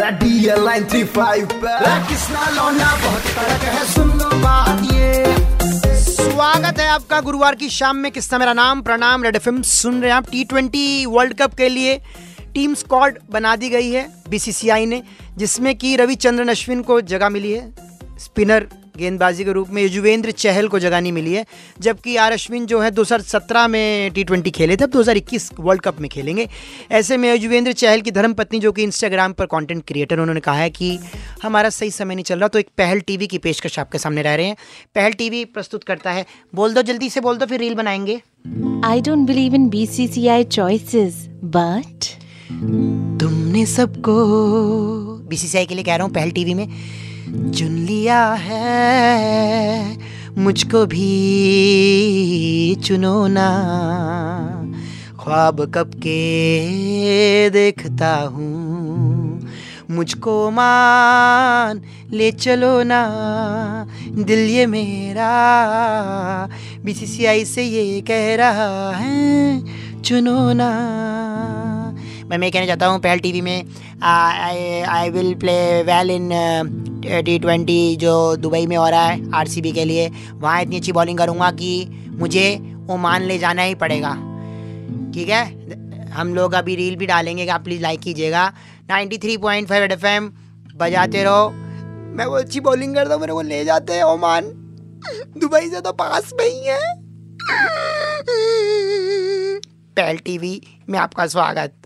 Radial line three five किसना लौंडा बहुत कड़क है सुन लो बात ये। स्वागत है आपका गुरुवार की शाम में। किस्सा मेरा नाम प्रणाम रेड एफ़ सुन रहे हैं आप टी ट्वेंटी वर्ल्ड कप के लिए। टीम स्कॉड बना दी गई है बीसीसीआई ने जिसमें कि रविचंद्रन अश्विन को जगह मिली है स्पिनर गेंदबाजी के रूप में युजवेंद्र चहल को जगह नहीं मिली है जबकि आर अश्विन जो है 2017 में टी ट्वेंटी खेले थे अब 2021 वर्ल्ड कप में खेलेंगे। ऐसे में युजवेंद्र चहल की धर्मपत्नी जो कि इंस्टाग्राम पर कंटेंट क्रिएटर उन्होंने कहा है कि हमारा सही समय नहीं चल रहा तो एक पहल टीवी की पेशकश आपके सामने रह रहे हैं। पहल टीवी प्रस्तुत करता है। बोल दो जल्दी से बोल दो फिर रील बनाएँगे। I don't believe C BCCI choices, but तुमने सबको बीसीसीआई के लिए कह रहा हूँ पहल टीवी में चुन लिया है, मुझको भी चुनो ना। ख्वाब कब के देखता हूँ, मुझको मान ले चलो ना। दिल ये मेरा, बीसीसीआई से ये कह रहा है, चुनो ना। मैं मैं कहना चाहता हूँ, पहल टीवी में I will play well in T twenty जो दुबई में हो रहा है आरसीबी के लिए। वहाँ इतनी अच्छी बॉलिंग करूँगा कि मुझे ओमान ले जाना ही पड़ेगा। ठीक है? हम लोग अभी रील भी डालेंगे कि आप प्लीज़ लाइक कीजिएगा। 93.5 रेड एफ़ एम बजाते रहो। मैं वो अच्छी बॉलिंग करता हूँ, मेरे को ले जाते हैं ओमान। दुबई से तो पास में ही है। पहल टीवी में आपका स्वागत।